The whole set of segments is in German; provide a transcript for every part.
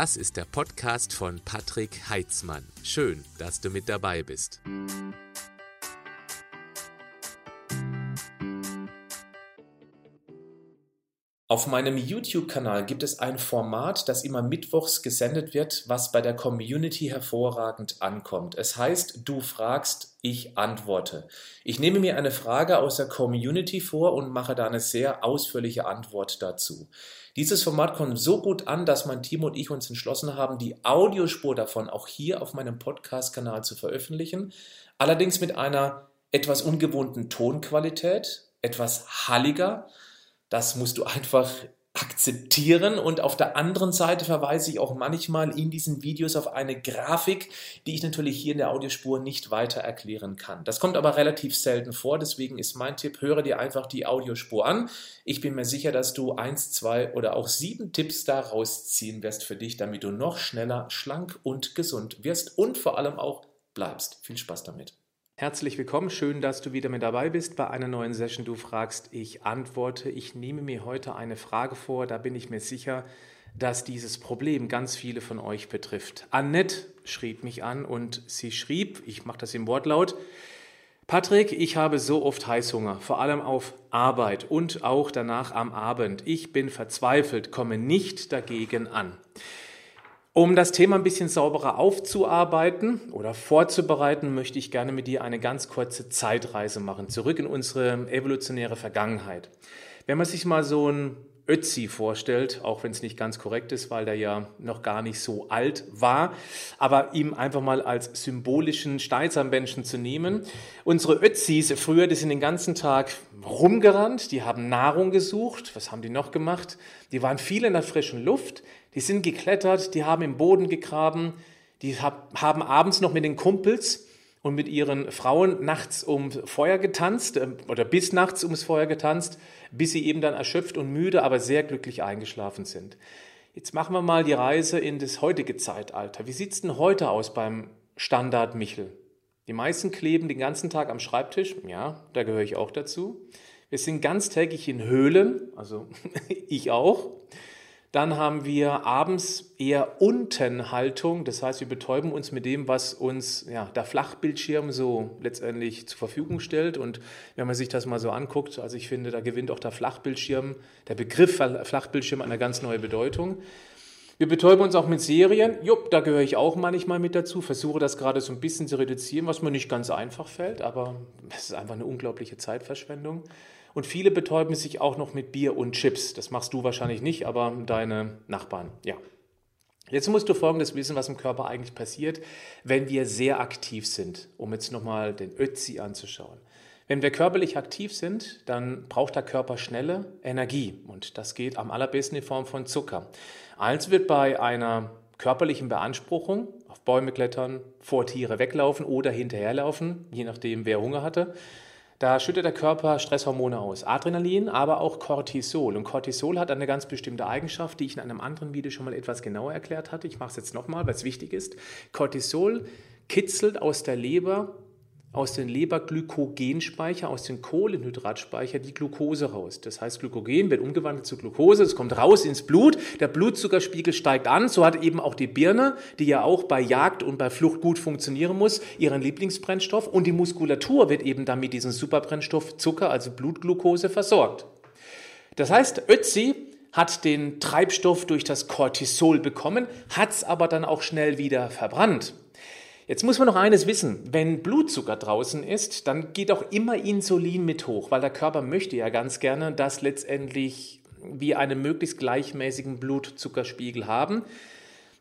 Das ist der Podcast von Patrick Heitzmann. Schön, dass du mit dabei bist. Auf meinem YouTube-Kanal gibt es ein Format, das immer mittwochs gesendet wird, was bei der Community hervorragend ankommt. Es heißt, du fragst, ich antworte. Ich nehme mir eine Frage aus der Community vor und mache da eine sehr ausführliche Antwort dazu. Dieses Format kommt so gut an, dass mein Team und ich uns entschlossen haben, die Audiospur davon auch hier auf meinem Podcast-Kanal zu veröffentlichen. Allerdings mit einer etwas ungewohnten Tonqualität, etwas halliger das musst du einfach akzeptieren und auf der anderen Seite verweise ich auch manchmal in diesen Videos auf eine Grafik, die ich natürlich hier in der Audiospur nicht weiter erklären kann. Das kommt aber relativ selten vor, deswegen ist mein Tipp, höre dir einfach die Audiospur an. Ich bin mir sicher, dass du eins, zwei oder auch sieben Tipps daraus ziehen wirst für dich, damit du noch schneller, schlank und gesund wirst und vor allem auch bleibst. Viel Spaß damit. Herzlich willkommen, schön, dass du wieder mit dabei bist bei einer neuen Session. Du fragst, ich antworte. Ich nehme mir heute eine Frage vor, da bin ich mir sicher, dass dieses Problem ganz viele von euch betrifft. Annette schrieb mich an und sie schrieb, ich mache das im Wortlaut, Patrick, ich habe so oft Heißhunger, vor allem auf Arbeit und auch danach am Abend. Ich bin verzweifelt, komme nicht dagegen an. Um das Thema ein bisschen sauberer aufzuarbeiten oder vorzubereiten, möchte ich gerne mit dir eine ganz kurze Zeitreise machen, zurück in unsere evolutionäre Vergangenheit. Wenn man sich mal so ein Ötzi vorstellt, auch wenn es nicht ganz korrekt ist, weil der ja noch gar nicht so alt war, aber ihm einfach mal als symbolischen Steinzeitmenschen zu nehmen. Unsere Ötzis früher, die sind den ganzen Tag rumgerannt, die haben Nahrung gesucht. Was haben die noch gemacht? Die waren viel in der frischen Luft, die sind geklettert, die haben im Boden gegraben, die haben abends noch mit den Kumpels und mit ihren Frauen nachts ums Feuer getanzt ähm, oder bis nachts ums Feuer getanzt, bis sie eben dann erschöpft und müde, aber sehr glücklich eingeschlafen sind. Jetzt machen wir mal die Reise in das heutige Zeitalter. Wie sieht es denn heute aus beim Standard Michel? Die meisten kleben den ganzen Tag am Schreibtisch. Ja, da gehöre ich auch dazu. Wir sind ganztägig in Höhlen, also ich auch. Dann haben wir abends eher Untenhaltung, das heißt, wir betäuben uns mit dem, was uns ja, der Flachbildschirm so letztendlich zur Verfügung stellt. Und wenn man sich das mal so anguckt, also ich finde, da gewinnt auch der Flachbildschirm, der Begriff Flachbildschirm eine ganz neue Bedeutung. Wir betäuben uns auch mit Serien. Jupp, da gehöre ich auch manchmal mit dazu. Versuche das gerade so ein bisschen zu reduzieren, was mir nicht ganz einfach fällt, aber es ist einfach eine unglaubliche Zeitverschwendung. Und viele betäuben sich auch noch mit Bier und Chips. Das machst du wahrscheinlich nicht, aber deine Nachbarn, ja. Jetzt musst du Folgendes wissen, was im Körper eigentlich passiert, wenn wir sehr aktiv sind, um jetzt nochmal den Ötzi anzuschauen. Wenn wir körperlich aktiv sind, dann braucht der Körper schnelle Energie und das geht am allerbesten in Form von Zucker. Also wird bei einer körperlichen Beanspruchung auf Bäume klettern, vor Tiere weglaufen oder hinterherlaufen, je nachdem wer Hunger hatte, da schüttet der Körper Stresshormone aus. Adrenalin, aber auch Cortisol. Und Cortisol hat eine ganz bestimmte Eigenschaft, die ich in einem anderen Video schon mal etwas genauer erklärt hatte. Ich mache es jetzt nochmal, weil es wichtig ist. Cortisol kitzelt aus der Leber aus den Leberglykogenspeicher, aus den Kohlenhydratspeicher die Glucose raus. Das heißt, Glykogen wird umgewandelt zu Glucose, es kommt raus ins Blut, der Blutzuckerspiegel steigt an, so hat eben auch die Birne, die ja auch bei Jagd und bei Flucht gut funktionieren muss, ihren Lieblingsbrennstoff und die Muskulatur wird eben dann mit diesem Superbrennstoff Zucker, also Blutglucose, versorgt. Das heißt, Ötzi hat den Treibstoff durch das Cortisol bekommen, hat es aber dann auch schnell wieder verbrannt. Jetzt muss man noch eines wissen. Wenn Blutzucker draußen ist, dann geht auch immer Insulin mit hoch, weil der Körper möchte ja ganz gerne, dass letztendlich wir einen möglichst gleichmäßigen Blutzuckerspiegel haben.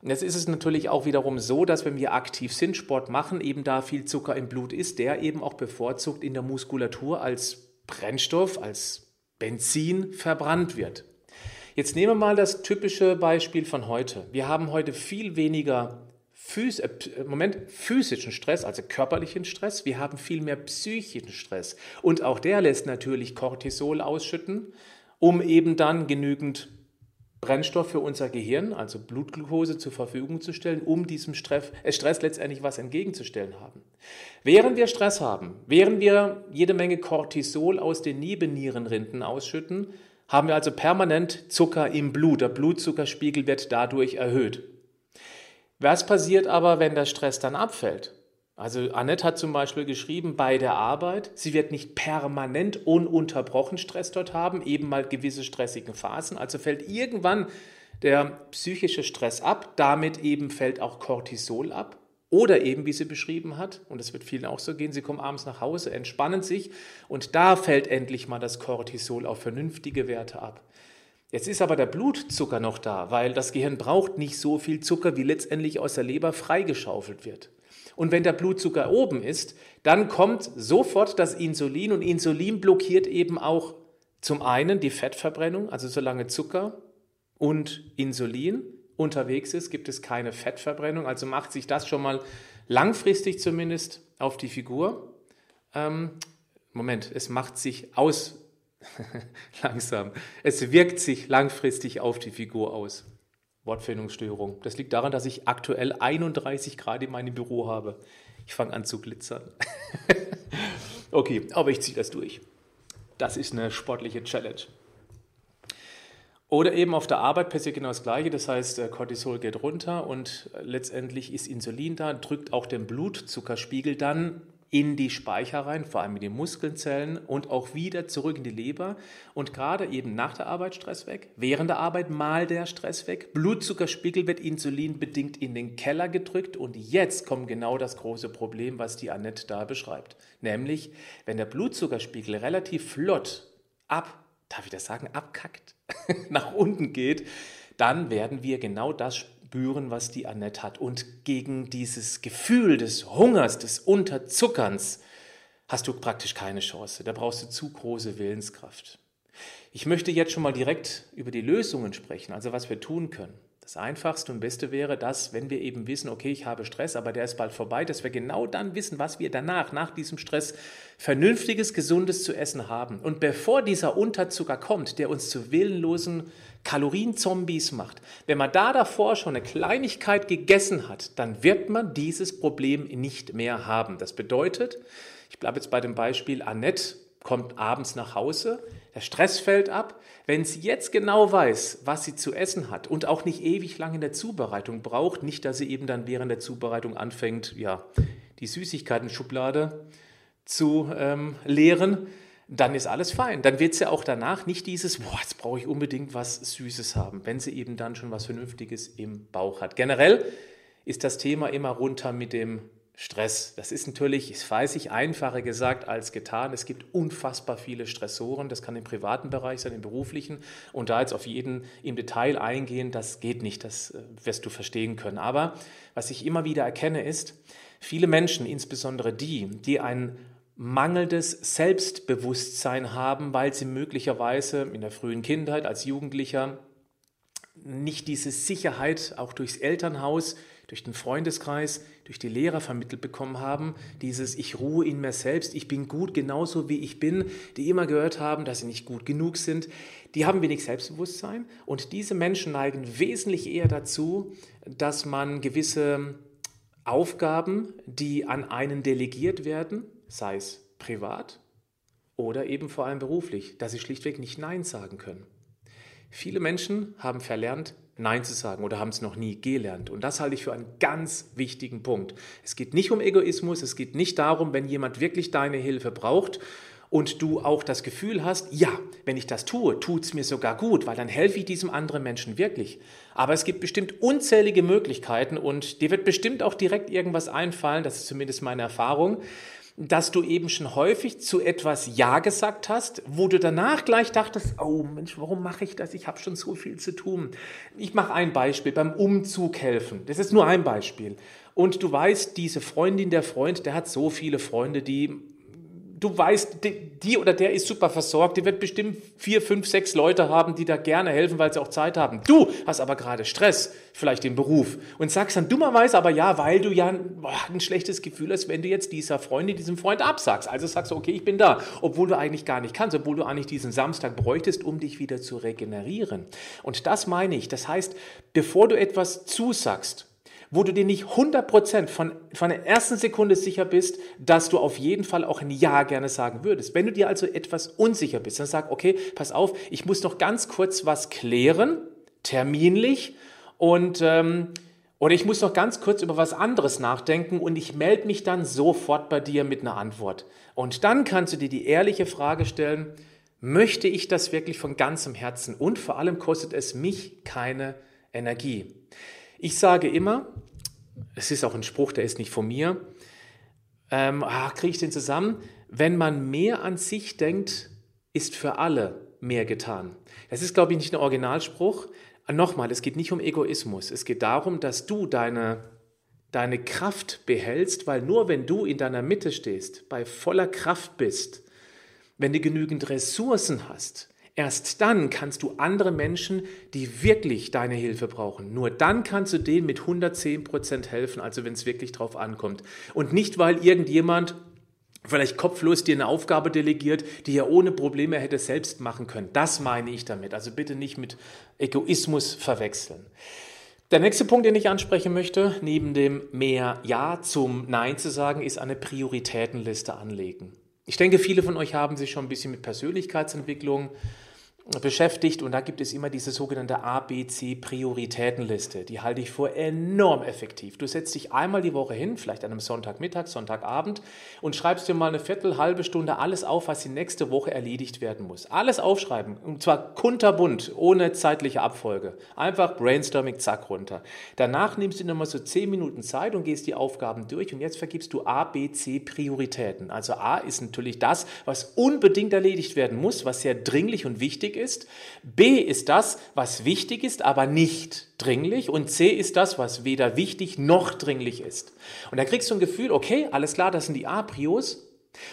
Jetzt ist es natürlich auch wiederum so, dass wenn wir aktiv sind, Sport machen, eben da viel Zucker im Blut ist, der eben auch bevorzugt in der Muskulatur als Brennstoff, als Benzin verbrannt wird. Jetzt nehmen wir mal das typische Beispiel von heute. Wir haben heute viel weniger Phys äh, Moment, physischen Stress, also körperlichen Stress, wir haben viel mehr psychischen Stress. Und auch der lässt natürlich Cortisol ausschütten, um eben dann genügend Brennstoff für unser Gehirn, also Blutglucose, zur Verfügung zu stellen, um diesem Stress, äh Stress letztendlich was entgegenzustellen haben. Während wir Stress haben, während wir jede Menge Cortisol aus den Nebennierenrinden ausschütten, haben wir also permanent Zucker im Blut. Der Blutzuckerspiegel wird dadurch erhöht. Was passiert aber, wenn der Stress dann abfällt? Also Annette hat zum Beispiel geschrieben, bei der Arbeit, sie wird nicht permanent ununterbrochen Stress dort haben, eben mal gewisse stressige Phasen. Also fällt irgendwann der psychische Stress ab, damit eben fällt auch Cortisol ab. Oder eben, wie sie beschrieben hat, und das wird vielen auch so gehen, sie kommen abends nach Hause, entspannen sich und da fällt endlich mal das Cortisol auf vernünftige Werte ab. Jetzt ist aber der Blutzucker noch da, weil das Gehirn braucht nicht so viel Zucker, wie letztendlich aus der Leber freigeschaufelt wird. Und wenn der Blutzucker oben ist, dann kommt sofort das Insulin und Insulin blockiert eben auch zum einen die Fettverbrennung, also solange Zucker und Insulin unterwegs ist, gibt es keine Fettverbrennung. Also macht sich das schon mal langfristig zumindest auf die Figur. Ähm, Moment, es macht sich aus, langsam, es wirkt sich langfristig auf die Figur aus. Wortfindungsstörung. Das liegt daran, dass ich aktuell 31 Grad in meinem Büro habe. Ich fange an zu glitzern. okay, aber ich ziehe das durch. Das ist eine sportliche Challenge. Oder eben auf der Arbeit passiert genau das Gleiche. Das heißt, Cortisol geht runter und letztendlich ist Insulin da, drückt auch den Blutzuckerspiegel dann in die Speicher rein, vor allem in die Muskelzellen und auch wieder zurück in die Leber. Und gerade eben nach der Arbeit Stress weg, während der Arbeit mal der Stress weg, Blutzuckerspiegel wird insulinbedingt in den Keller gedrückt und jetzt kommt genau das große Problem, was die Annette da beschreibt. Nämlich, wenn der Blutzuckerspiegel relativ flott ab, darf ich das sagen, abkackt, nach unten geht, dann werden wir genau das spüren, was die Annette hat. Und gegen dieses Gefühl des Hungers, des Unterzuckerns, hast du praktisch keine Chance. Da brauchst du zu große Willenskraft. Ich möchte jetzt schon mal direkt über die Lösungen sprechen, also was wir tun können. Das Einfachste und Beste wäre, dass, wenn wir eben wissen, okay, ich habe Stress, aber der ist bald vorbei, dass wir genau dann wissen, was wir danach, nach diesem Stress, vernünftiges, gesundes zu essen haben. Und bevor dieser Unterzucker kommt, der uns zu willenlosen Kalorienzombies macht, wenn man da davor schon eine Kleinigkeit gegessen hat, dann wird man dieses Problem nicht mehr haben. Das bedeutet, ich bleibe jetzt bei dem Beispiel, Annette kommt abends nach Hause, der Stress fällt ab. Wenn sie jetzt genau weiß, was sie zu essen hat und auch nicht ewig lang in der Zubereitung braucht, nicht, dass sie eben dann während der Zubereitung anfängt, ja, die Süßigkeiten-Schublade zu ähm, leeren, dann ist alles fein. Dann wird sie auch danach nicht dieses, boah, jetzt brauche ich unbedingt was Süßes haben, wenn sie eben dann schon was Vernünftiges im Bauch hat. Generell ist das Thema immer runter mit dem Stress. Das ist natürlich, ich weiß ich, einfacher gesagt als getan. Es gibt unfassbar viele Stressoren. Das kann im privaten Bereich sein, im beruflichen. Und da jetzt auf jeden im Detail eingehen, das geht nicht. Das äh, wirst du verstehen können. Aber was ich immer wieder erkenne, ist, viele Menschen, insbesondere die, die ein mangelndes Selbstbewusstsein haben, weil sie möglicherweise in der frühen Kindheit als Jugendlicher nicht diese Sicherheit auch durchs Elternhaus durch den Freundeskreis, durch die Lehrer vermittelt bekommen haben, dieses Ich ruhe in mir selbst, ich bin gut genauso wie ich bin, die immer gehört haben, dass sie nicht gut genug sind, die haben wenig Selbstbewusstsein und diese Menschen neigen wesentlich eher dazu, dass man gewisse Aufgaben, die an einen delegiert werden, sei es privat oder eben vor allem beruflich, dass sie schlichtweg nicht Nein sagen können. Viele Menschen haben verlernt, Nein zu sagen oder haben es noch nie gelernt. Und das halte ich für einen ganz wichtigen Punkt. Es geht nicht um Egoismus, es geht nicht darum, wenn jemand wirklich deine Hilfe braucht und du auch das Gefühl hast, ja, wenn ich das tue, tut es mir sogar gut, weil dann helfe ich diesem anderen Menschen wirklich. Aber es gibt bestimmt unzählige Möglichkeiten und dir wird bestimmt auch direkt irgendwas einfallen, das ist zumindest meine Erfahrung, dass du eben schon häufig zu etwas Ja gesagt hast, wo du danach gleich dachtest, oh Mensch, warum mache ich das? Ich habe schon so viel zu tun. Ich mache ein Beispiel, beim Umzug helfen. Das ist nur ein Beispiel. Und du weißt, diese Freundin, der Freund, der hat so viele Freunde, die du weißt, die oder der ist super versorgt, die wird bestimmt vier, fünf, sechs Leute haben, die da gerne helfen, weil sie auch Zeit haben. Du hast aber gerade Stress, vielleicht im Beruf, und sagst dann dummerweise aber ja, weil du ja ein schlechtes Gefühl hast, wenn du jetzt dieser Freundin, diesem Freund absagst. Also sagst du, okay, ich bin da, obwohl du eigentlich gar nicht kannst, obwohl du eigentlich diesen Samstag bräuchtest, um dich wieder zu regenerieren. Und das meine ich. Das heißt, bevor du etwas zusagst, wo du dir nicht 100% von, von der ersten Sekunde sicher bist, dass du auf jeden Fall auch ein Ja gerne sagen würdest. Wenn du dir also etwas unsicher bist, dann sag, okay, pass auf, ich muss noch ganz kurz was klären, terminlich, und, ähm, Oder ich muss noch ganz kurz über was anderes nachdenken und ich melde mich dann sofort bei dir mit einer Antwort. Und dann kannst du dir die ehrliche Frage stellen, möchte ich das wirklich von ganzem Herzen und vor allem kostet es mich keine Energie. Ich sage immer, es ist auch ein Spruch, der ist nicht von mir, ähm, ah, kriege ich den zusammen, wenn man mehr an sich denkt, ist für alle mehr getan. Das ist, glaube ich, nicht ein Originalspruch, Nochmal, es geht nicht um Egoismus. Es geht darum, dass du deine, deine Kraft behältst, weil nur wenn du in deiner Mitte stehst, bei voller Kraft bist, wenn du genügend Ressourcen hast, erst dann kannst du andere Menschen, die wirklich deine Hilfe brauchen, nur dann kannst du denen mit 110 Prozent helfen, also wenn es wirklich drauf ankommt. Und nicht, weil irgendjemand vielleicht kopflos dir eine Aufgabe delegiert, die er ohne Probleme hätte selbst machen können. Das meine ich damit. Also bitte nicht mit Egoismus verwechseln. Der nächste Punkt, den ich ansprechen möchte, neben dem mehr Ja zum Nein zu sagen, ist eine Prioritätenliste anlegen. Ich denke, viele von euch haben sich schon ein bisschen mit Persönlichkeitsentwicklung beschäftigt und da gibt es immer diese sogenannte ABC-Prioritätenliste. Die halte ich für enorm effektiv. Du setzt dich einmal die Woche hin, vielleicht an einem Sonntagmittag, Sonntagabend und schreibst dir mal eine Viertel, halbe Stunde alles auf, was die nächste Woche erledigt werden muss. Alles aufschreiben und zwar kunterbunt, ohne zeitliche Abfolge. Einfach Brainstorming, zack, runter. Danach nimmst du nochmal so zehn Minuten Zeit und gehst die Aufgaben durch und jetzt vergibst du A, B, C Prioritäten. Also A ist natürlich das, was unbedingt erledigt werden muss, was sehr dringlich und wichtig ist ist. B ist das, was wichtig ist, aber nicht dringlich. Und C ist das, was weder wichtig noch dringlich ist. Und da kriegst du ein Gefühl, okay, alles klar, das sind die A-Prios.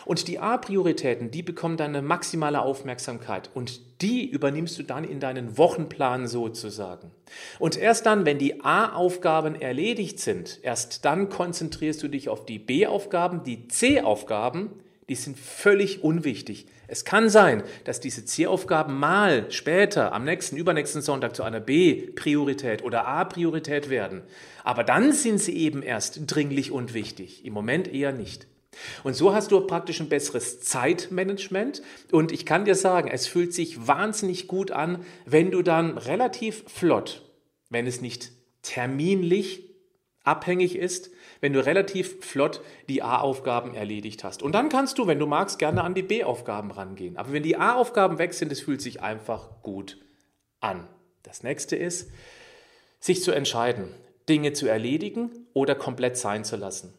Und die A-Prioritäten, die bekommen dann eine maximale Aufmerksamkeit und die übernimmst du dann in deinen Wochenplan sozusagen. Und erst dann, wenn die A-Aufgaben erledigt sind, erst dann konzentrierst du dich auf die B-Aufgaben, die C-Aufgaben, die sind völlig unwichtig. Es kann sein, dass diese C-Aufgaben mal später, am nächsten, übernächsten Sonntag zu einer B-Priorität oder A-Priorität werden. Aber dann sind sie eben erst dringlich und wichtig. Im Moment eher nicht. Und so hast du praktisch ein besseres Zeitmanagement. Und ich kann dir sagen, es fühlt sich wahnsinnig gut an, wenn du dann relativ flott, wenn es nicht terminlich abhängig ist, wenn du relativ flott die A-Aufgaben erledigt hast. Und dann kannst du, wenn du magst, gerne an die B-Aufgaben rangehen. Aber wenn die A-Aufgaben weg sind, es fühlt sich einfach gut an. Das nächste ist, sich zu entscheiden, Dinge zu erledigen oder komplett sein zu lassen.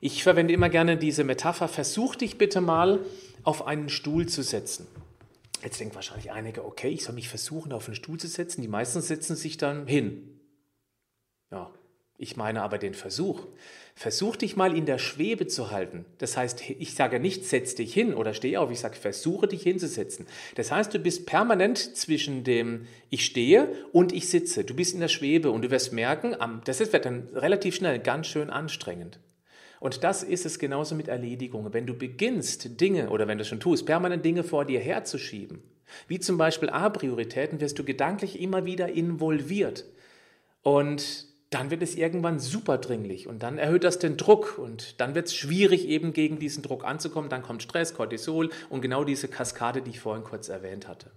Ich verwende immer gerne diese Metapher, versuch dich bitte mal auf einen Stuhl zu setzen. Jetzt denken wahrscheinlich einige, okay, ich soll mich versuchen, auf einen Stuhl zu setzen. Die meisten setzen sich dann hin. Ja, ich meine aber den Versuch. Versuch dich mal in der Schwebe zu halten. Das heißt, ich sage nicht, setz dich hin oder steh auf. Ich sage, versuche dich hinzusetzen. Das heißt, du bist permanent zwischen dem ich stehe und ich sitze. Du bist in der Schwebe und du wirst merken, das wird dann relativ schnell ganz schön anstrengend. Und das ist es genauso mit Erledigungen. Wenn du beginnst, Dinge oder wenn du schon tust, permanent Dinge vor dir herzuschieben, wie zum Beispiel A-Prioritäten, wirst du gedanklich immer wieder involviert. Und dann wird es irgendwann super dringlich und dann erhöht das den Druck und dann wird es schwierig, eben gegen diesen Druck anzukommen. Dann kommt Stress, Cortisol und genau diese Kaskade, die ich vorhin kurz erwähnt hatte.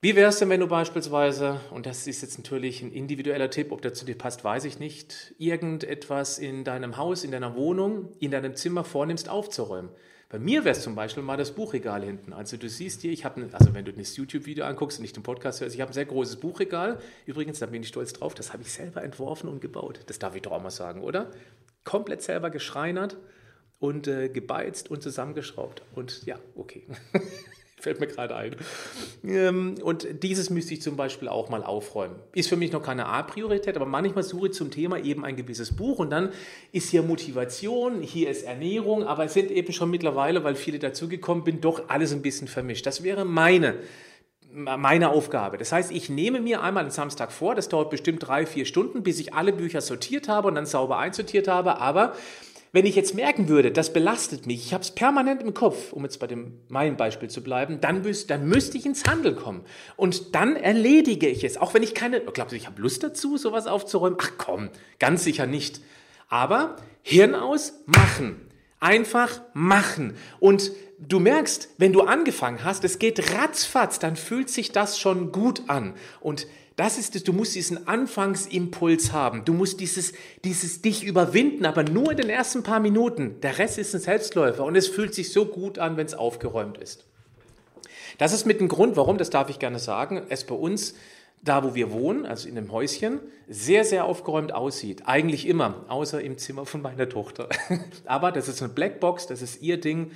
Wie wäre es denn, wenn du beispielsweise, und das ist jetzt natürlich ein individueller Tipp, ob der zu dir passt, weiß ich nicht, irgendetwas in deinem Haus, in deiner Wohnung, in deinem Zimmer vornimmst aufzuräumen? Bei mir wäre es zum Beispiel mal das Buchregal hinten. Also du siehst hier, ich habe, also wenn du das YouTube-Video anguckst und nicht den Podcast hörst, ich habe ein sehr großes Buchregal. Übrigens, da bin ich stolz drauf, das habe ich selber entworfen und gebaut. Das darf ich doch auch mal sagen, oder? Komplett selber geschreinert und äh, gebeizt und zusammengeschraubt. Und ja, okay. Fällt mir gerade ein. Ähm, und dieses müsste ich zum Beispiel auch mal aufräumen. Ist für mich noch keine A-Priorität, aber manchmal suche ich zum Thema eben ein gewisses Buch und dann ist hier Motivation, hier ist Ernährung, aber es sind eben schon mittlerweile, weil viele dazugekommen bin, doch alles ein bisschen vermischt. Das wäre meine meine Aufgabe. Das heißt, ich nehme mir einmal den Samstag vor, das dauert bestimmt drei, vier Stunden, bis ich alle Bücher sortiert habe und dann sauber einsortiert habe, aber wenn ich jetzt merken würde, das belastet mich, ich habe es permanent im Kopf, um jetzt bei dem meinem Beispiel zu bleiben, dann, müß, dann müsste ich ins Handel kommen. Und dann erledige ich es. Auch wenn ich keine, glaubst du, ich habe Lust dazu, sowas aufzuräumen? Ach komm, ganz sicher nicht. Aber Hirn aus, machen. Einfach machen. Und du merkst, wenn du angefangen hast, es geht ratzfatz, dann fühlt sich das schon gut an. Und das ist es, du musst diesen Anfangsimpuls haben. Du musst dieses, dieses dich überwinden, aber nur in den ersten paar Minuten. Der Rest ist ein Selbstläufer und es fühlt sich so gut an, wenn es aufgeräumt ist. Das ist mit dem Grund, warum, das darf ich gerne sagen, es bei uns, da wo wir wohnen, also in dem Häuschen, sehr, sehr aufgeräumt aussieht. Eigentlich immer, außer im Zimmer von meiner Tochter. aber das ist eine Blackbox, das ist ihr Ding.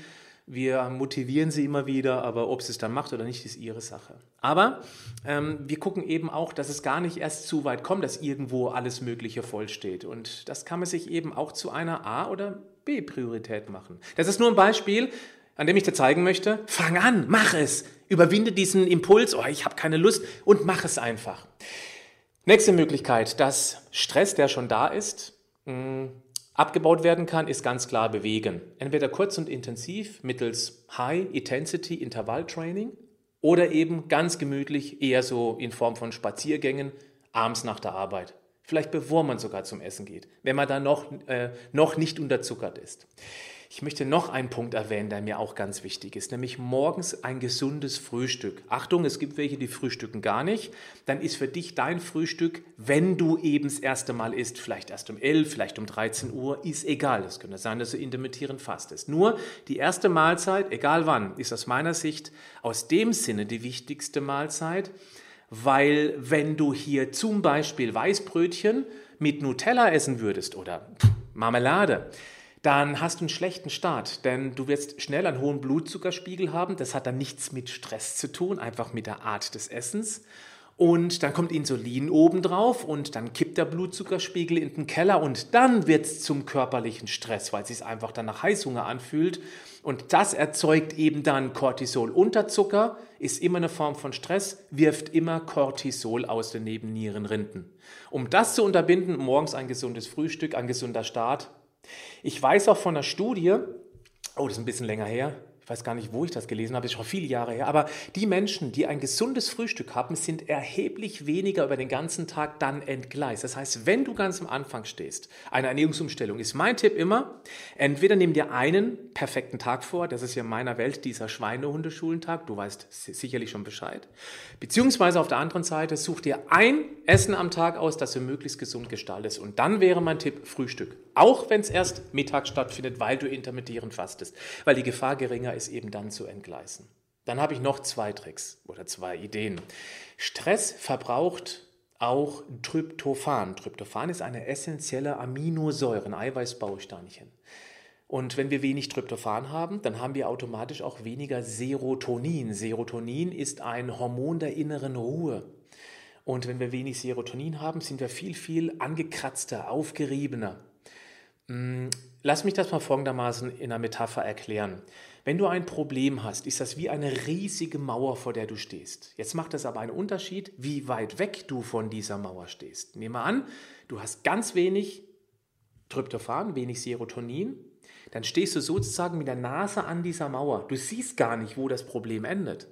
Wir motivieren sie immer wieder, aber ob sie es dann macht oder nicht, ist ihre Sache. Aber ähm, wir gucken eben auch, dass es gar nicht erst zu weit kommt, dass irgendwo alles Mögliche vollsteht. Und das kann man sich eben auch zu einer A- oder B-Priorität machen. Das ist nur ein Beispiel, an dem ich dir zeigen möchte, fang an, mach es, überwinde diesen Impuls, oh, ich habe keine Lust und mach es einfach. Nächste Möglichkeit, dass Stress, der schon da ist, mm, abgebaut werden kann, ist ganz klar bewegen. Entweder kurz und intensiv mittels High Intensity Intervall Training oder eben ganz gemütlich eher so in Form von Spaziergängen abends nach der Arbeit. Vielleicht bevor man sogar zum Essen geht, wenn man da noch, äh, noch nicht unterzuckert ist. Ich möchte noch einen Punkt erwähnen, der mir auch ganz wichtig ist, nämlich morgens ein gesundes Frühstück. Achtung, es gibt welche, die frühstücken gar nicht. Dann ist für dich dein Frühstück, wenn du eben das erste Mal isst, vielleicht erst um 11, vielleicht um 13 Uhr, ist egal. Es könnte sein, dass du intermittierend fastest. Nur die erste Mahlzeit, egal wann, ist aus meiner Sicht aus dem Sinne die wichtigste Mahlzeit, weil wenn du hier zum Beispiel Weißbrötchen mit Nutella essen würdest oder Marmelade, dann hast du einen schlechten Start, denn du wirst schnell einen hohen Blutzuckerspiegel haben. Das hat dann nichts mit Stress zu tun, einfach mit der Art des Essens. Und dann kommt Insulin obendrauf und dann kippt der Blutzuckerspiegel in den Keller und dann wird es zum körperlichen Stress, weil es sich einfach dann nach Heißhunger anfühlt. Und das erzeugt eben dann Cortisol. Unterzucker ist immer eine Form von Stress, wirft immer Cortisol aus den Nebennierenrinden. Um das zu unterbinden, morgens ein gesundes Frühstück, ein gesunder Start, ich weiß auch von einer Studie, oh, das ist ein bisschen länger her, ich weiß gar nicht, wo ich das gelesen habe, ist schon viele Jahre her, aber die Menschen, die ein gesundes Frühstück haben, sind erheblich weniger über den ganzen Tag dann entgleist. Das heißt, wenn du ganz am Anfang stehst, eine Ernährungsumstellung ist mein Tipp immer, entweder nimm dir einen perfekten Tag vor, das ist ja in meiner Welt dieser Schweinehundeschulentag, du weißt sicherlich schon Bescheid, beziehungsweise auf der anderen Seite such dir ein Essen am Tag aus, das du möglichst gesund gestaltest und dann wäre mein Tipp Frühstück. Auch wenn es erst mittags stattfindet, weil du intermittierend fastest, weil die Gefahr geringer ist, eben dann zu entgleisen. Dann habe ich noch zwei Tricks oder zwei Ideen. Stress verbraucht auch Tryptophan. Tryptophan ist eine essentielle Aminosäure, ein Eiweißbausteinchen. Und wenn wir wenig Tryptophan haben, dann haben wir automatisch auch weniger Serotonin. Serotonin ist ein Hormon der inneren Ruhe. Und wenn wir wenig Serotonin haben, sind wir viel, viel angekratzter, aufgeriebener. Mm, lass mich das mal folgendermaßen in einer Metapher erklären. Wenn du ein Problem hast, ist das wie eine riesige Mauer, vor der du stehst. Jetzt macht das aber einen Unterschied, wie weit weg du von dieser Mauer stehst. Nehmen wir an, du hast ganz wenig Tryptophan, wenig Serotonin, dann stehst du sozusagen mit der Nase an dieser Mauer. Du siehst gar nicht, wo das Problem endet.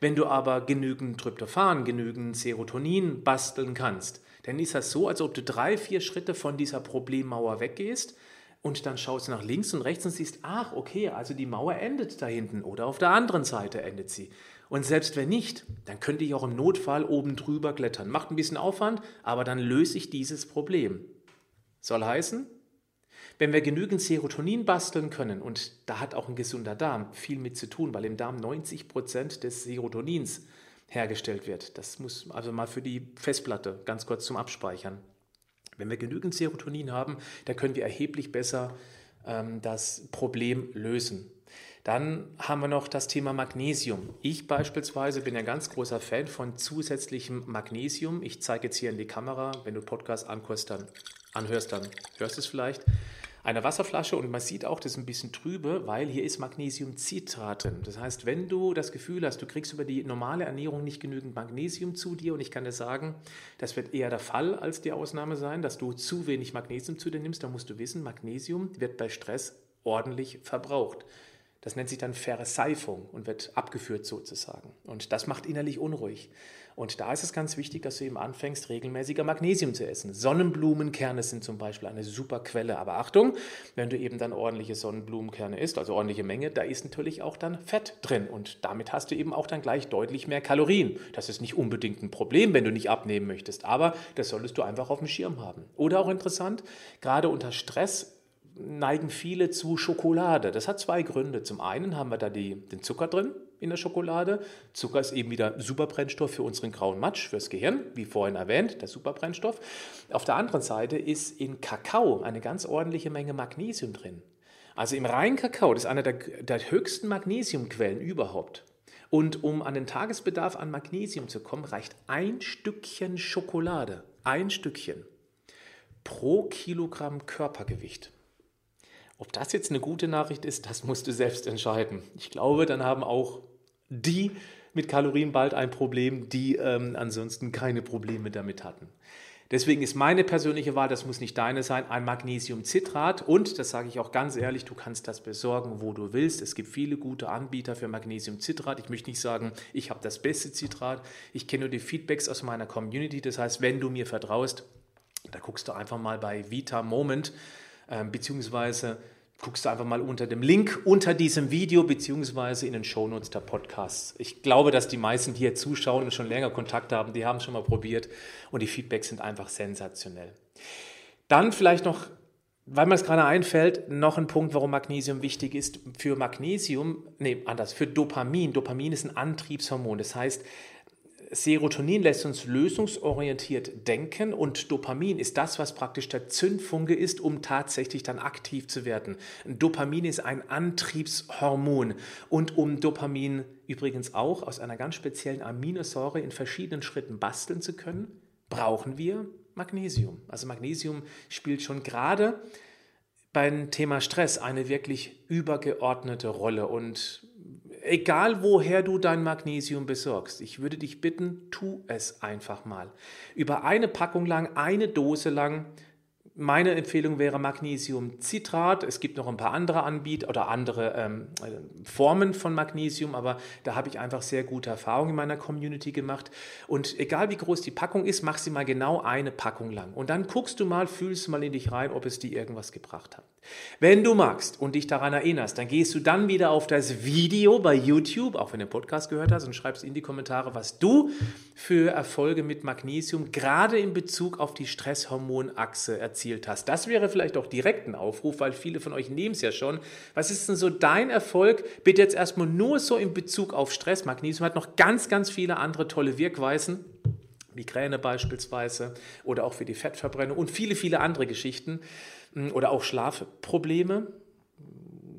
Wenn du aber genügend Tryptophan, genügend Serotonin basteln kannst, dann ist das so, als ob du drei, vier Schritte von dieser Problemmauer weggehst und dann schaust du nach links und rechts und siehst, ach, okay, also die Mauer endet da hinten oder auf der anderen Seite endet sie. Und selbst wenn nicht, dann könnte ich auch im Notfall oben drüber klettern. Macht ein bisschen Aufwand, aber dann löse ich dieses Problem. Soll heißen, wenn wir genügend Serotonin basteln können, und da hat auch ein gesunder Darm viel mit zu tun, weil im Darm 90 Prozent des Serotonins hergestellt wird. Das muss also mal für die Festplatte ganz kurz zum Abspeichern. Wenn wir genügend Serotonin haben, dann können wir erheblich besser ähm, das Problem lösen. Dann haben wir noch das Thema Magnesium. Ich beispielsweise bin ein ganz großer Fan von zusätzlichem Magnesium. Ich zeige jetzt hier in die Kamera, wenn du Podcast anhörst, dann, anhörst, dann hörst du es vielleicht eine Wasserflasche und man sieht auch, das ist ein bisschen trübe, weil hier ist Magnesiumcitrat drin. Das heißt, wenn du das Gefühl hast, du kriegst über die normale Ernährung nicht genügend Magnesium zu dir und ich kann dir sagen, das wird eher der Fall als die Ausnahme sein, dass du zu wenig Magnesium zu dir nimmst, dann musst du wissen, Magnesium wird bei Stress ordentlich verbraucht. Das nennt sich dann Verseifung und wird abgeführt sozusagen. Und das macht innerlich unruhig. Und da ist es ganz wichtig, dass du eben anfängst, regelmäßiger Magnesium zu essen. Sonnenblumenkerne sind zum Beispiel eine super Quelle. Aber Achtung, wenn du eben dann ordentliche Sonnenblumenkerne isst, also ordentliche Menge, da ist natürlich auch dann Fett drin. Und damit hast du eben auch dann gleich deutlich mehr Kalorien. Das ist nicht unbedingt ein Problem, wenn du nicht abnehmen möchtest. Aber das solltest du einfach auf dem Schirm haben. Oder auch interessant, gerade unter Stress neigen viele zu Schokolade. Das hat zwei Gründe. Zum einen haben wir da die, den Zucker drin in der Schokolade. Zucker ist eben wieder Superbrennstoff für unseren grauen Matsch, fürs Gehirn, wie vorhin erwähnt, der Superbrennstoff. Auf der anderen Seite ist in Kakao eine ganz ordentliche Menge Magnesium drin. Also im reinen Kakao, das ist eine der, der höchsten Magnesiumquellen überhaupt. Und um an den Tagesbedarf an Magnesium zu kommen, reicht ein Stückchen Schokolade, ein Stückchen pro Kilogramm Körpergewicht. Ob das jetzt eine gute Nachricht ist, das musst du selbst entscheiden. Ich glaube, dann haben auch die mit Kalorien bald ein Problem, die ähm, ansonsten keine Probleme damit hatten. Deswegen ist meine persönliche Wahl, das muss nicht deine sein, ein Magnesiumcitrat. Und, das sage ich auch ganz ehrlich, du kannst das besorgen, wo du willst. Es gibt viele gute Anbieter für Magnesiumcitrat. Ich möchte nicht sagen, ich habe das beste Zitrat. Ich kenne nur die Feedbacks aus meiner Community. Das heißt, wenn du mir vertraust, da guckst du einfach mal bei Vita Moment beziehungsweise guckst du einfach mal unter dem Link unter diesem Video beziehungsweise in den Shownotes der Podcasts. Ich glaube, dass die meisten, die hier zuschauen und schon länger Kontakt haben, die haben es schon mal probiert und die Feedbacks sind einfach sensationell. Dann vielleicht noch, weil mir es gerade einfällt, noch ein Punkt, warum Magnesium wichtig ist. Für Magnesium, nee, anders, für Dopamin. Dopamin ist ein Antriebshormon. Das heißt, Serotonin lässt uns lösungsorientiert denken und Dopamin ist das, was praktisch der Zündfunke ist, um tatsächlich dann aktiv zu werden. Dopamin ist ein Antriebshormon und um Dopamin übrigens auch aus einer ganz speziellen Aminosäure in verschiedenen Schritten basteln zu können, brauchen wir Magnesium. Also Magnesium spielt schon gerade beim Thema Stress eine wirklich übergeordnete Rolle und egal woher du dein Magnesium besorgst, ich würde dich bitten, tu es einfach mal. Über eine Packung lang, eine Dose lang meine Empfehlung wäre Magnesiumcitrat. Es gibt noch ein paar andere Anbieter oder andere ähm, Formen von Magnesium, aber da habe ich einfach sehr gute Erfahrungen in meiner Community gemacht. Und egal wie groß die Packung ist, mach sie mal genau eine Packung lang. Und dann guckst du mal, fühlst mal in dich rein, ob es dir irgendwas gebracht hat. Wenn du magst und dich daran erinnerst, dann gehst du dann wieder auf das Video bei YouTube, auch wenn du den Podcast gehört hast, und schreibst in die Kommentare, was du für Erfolge mit Magnesium gerade in Bezug auf die Stresshormonachse erzielt hast. Das wäre vielleicht auch direkt ein Aufruf, weil viele von euch nehmen es ja schon. Was ist denn so dein Erfolg? Bitte jetzt erstmal nur so in Bezug auf Stress. Magnesium hat noch ganz, ganz viele andere tolle Wirkweisen. Migräne beispielsweise oder auch für die Fettverbrennung und viele, viele andere Geschichten oder auch Schlafprobleme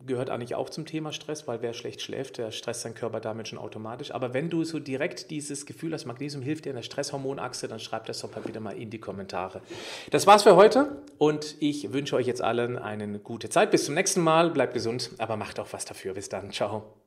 gehört eigentlich auch zum Thema Stress, weil wer schlecht schläft, der stresst seinen Körper damit schon automatisch. Aber wenn du so direkt dieses Gefühl hast, Magnesium hilft dir in der Stresshormonachse, dann schreib das doch mal wieder mal in die Kommentare. Das war's für heute und ich wünsche euch jetzt allen eine gute Zeit. Bis zum nächsten Mal. Bleibt gesund, aber macht auch was dafür. Bis dann. Ciao.